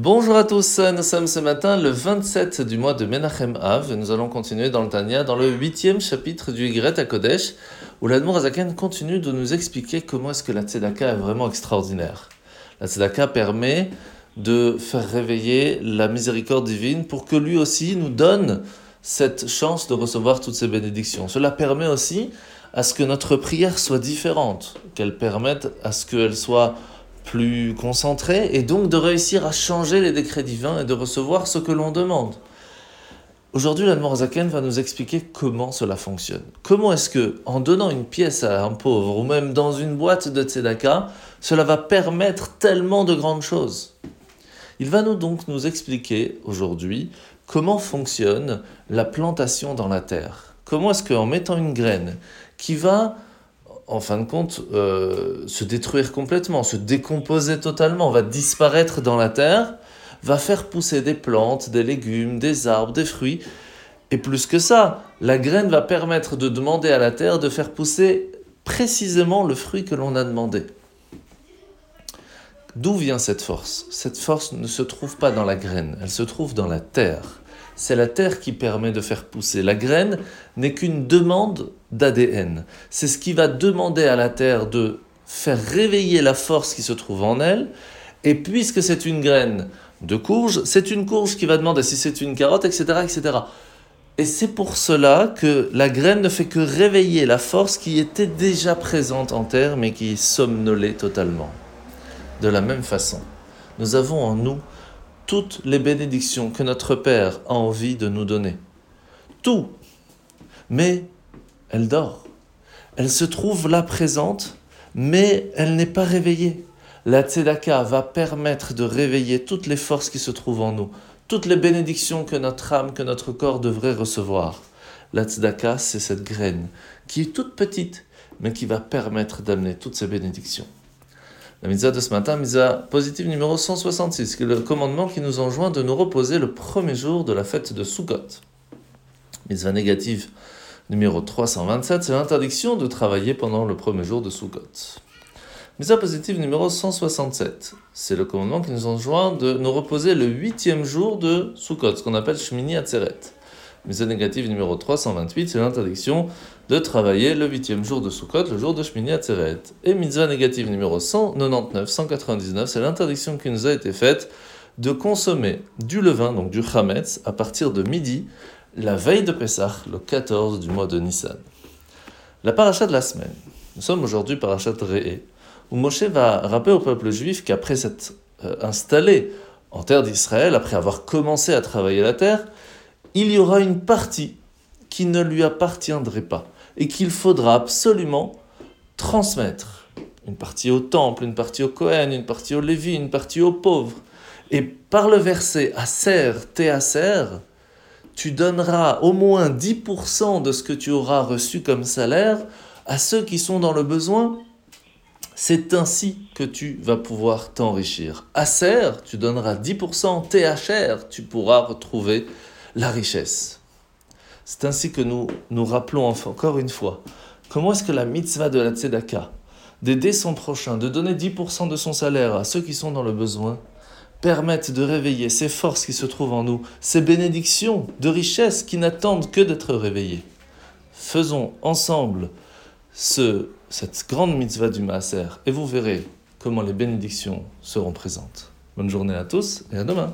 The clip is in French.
Bonjour à tous, nous sommes ce matin le 27 du mois de Menachem Av nous allons continuer dans le Tania, dans le huitième chapitre du Yigret à Kodesh, où l'Admour Azaken continue de nous expliquer comment est-ce que la Tzedaka est vraiment extraordinaire. La Tzedaka permet de faire réveiller la miséricorde divine pour que lui aussi nous donne cette chance de recevoir toutes ces bénédictions. Cela permet aussi à ce que notre prière soit différente, qu'elle permette à ce qu'elle soit plus concentré et donc de réussir à changer les décrets divins et de recevoir ce que l'on demande. Aujourd'hui, l'Admorazaken va nous expliquer comment cela fonctionne. Comment est-ce que, en donnant une pièce à un pauvre ou même dans une boîte de tzedaka, cela va permettre tellement de grandes choses? Il va nous donc nous expliquer aujourd'hui comment fonctionne la plantation dans la terre. Comment est-ce qu'en mettant une graine qui va en fin de compte, euh, se détruire complètement, se décomposer totalement, va disparaître dans la terre, va faire pousser des plantes, des légumes, des arbres, des fruits. Et plus que ça, la graine va permettre de demander à la terre de faire pousser précisément le fruit que l'on a demandé. D'où vient cette force? Cette force ne se trouve pas dans la graine, elle se trouve dans la terre c'est la terre qui permet de faire pousser. La graine n'est qu'une demande d'ADN. C'est ce qui va demander à la terre de faire réveiller la force qui se trouve en elle. Et puisque c'est une graine de courge, c'est une courge qui va demander si c'est une carotte, etc. etc. Et c'est pour cela que la graine ne fait que réveiller la force qui était déjà présente en terre, mais qui est somnolée totalement. De la même façon, nous avons en nous toutes les bénédictions que notre Père a envie de nous donner. Tout. Mais elle dort. Elle se trouve là présente, mais elle n'est pas réveillée. La tzedaka va permettre de réveiller toutes les forces qui se trouvent en nous, toutes les bénédictions que notre âme, que notre corps devrait recevoir. La tzedaka, c'est cette graine qui est toute petite, mais qui va permettre d'amener toutes ces bénédictions. La mitzvah de ce matin, mitzvah positive numéro 166, qui le commandement qui nous enjoint de nous reposer le premier jour de la fête de Sukkot. Mitzvah négative numéro 327, c'est l'interdiction de travailler pendant le premier jour de Sukkot. Mitzvah positive numéro 167, c'est le commandement qui nous enjoint de nous reposer le huitième jour de Sukkot, ce qu'on appelle Shmini Atzeret. Mitzvah négative numéro 328, c'est l'interdiction de travailler le huitième jour de Sukkot, le jour de Shmini Atzeret. Et mitzvah négative numéro 199, 199, c'est l'interdiction qui nous a été faite de consommer du levain, donc du chametz, à partir de midi, la veille de Pessah, le 14 du mois de Nissan. La paracha de la semaine. Nous sommes aujourd'hui paracha de Re'e, où Moshe va rappeler au peuple juif qu'après s'être euh, installé en terre d'Israël, après avoir commencé à travailler la terre, il y aura une partie qui ne lui appartiendrait pas et qu'il faudra absolument transmettre. Une partie au temple, une partie au Kohen, une partie au Lévi, une partie aux pauvres. Et par le verset Aser, Théaser, tu donneras au moins 10% de ce que tu auras reçu comme salaire à ceux qui sont dans le besoin. C'est ainsi que tu vas pouvoir t'enrichir. Aser, tu donneras 10%, THR, tu pourras retrouver la richesse. C'est ainsi que nous nous rappelons encore une fois comment est-ce que la mitzvah de la tzedaka, d'aider son prochain, de donner 10% de son salaire à ceux qui sont dans le besoin, permettent de réveiller ces forces qui se trouvent en nous, ces bénédictions de richesse qui n'attendent que d'être réveillées. Faisons ensemble ce, cette grande mitzvah du Maaser et vous verrez comment les bénédictions seront présentes. Bonne journée à tous et à demain.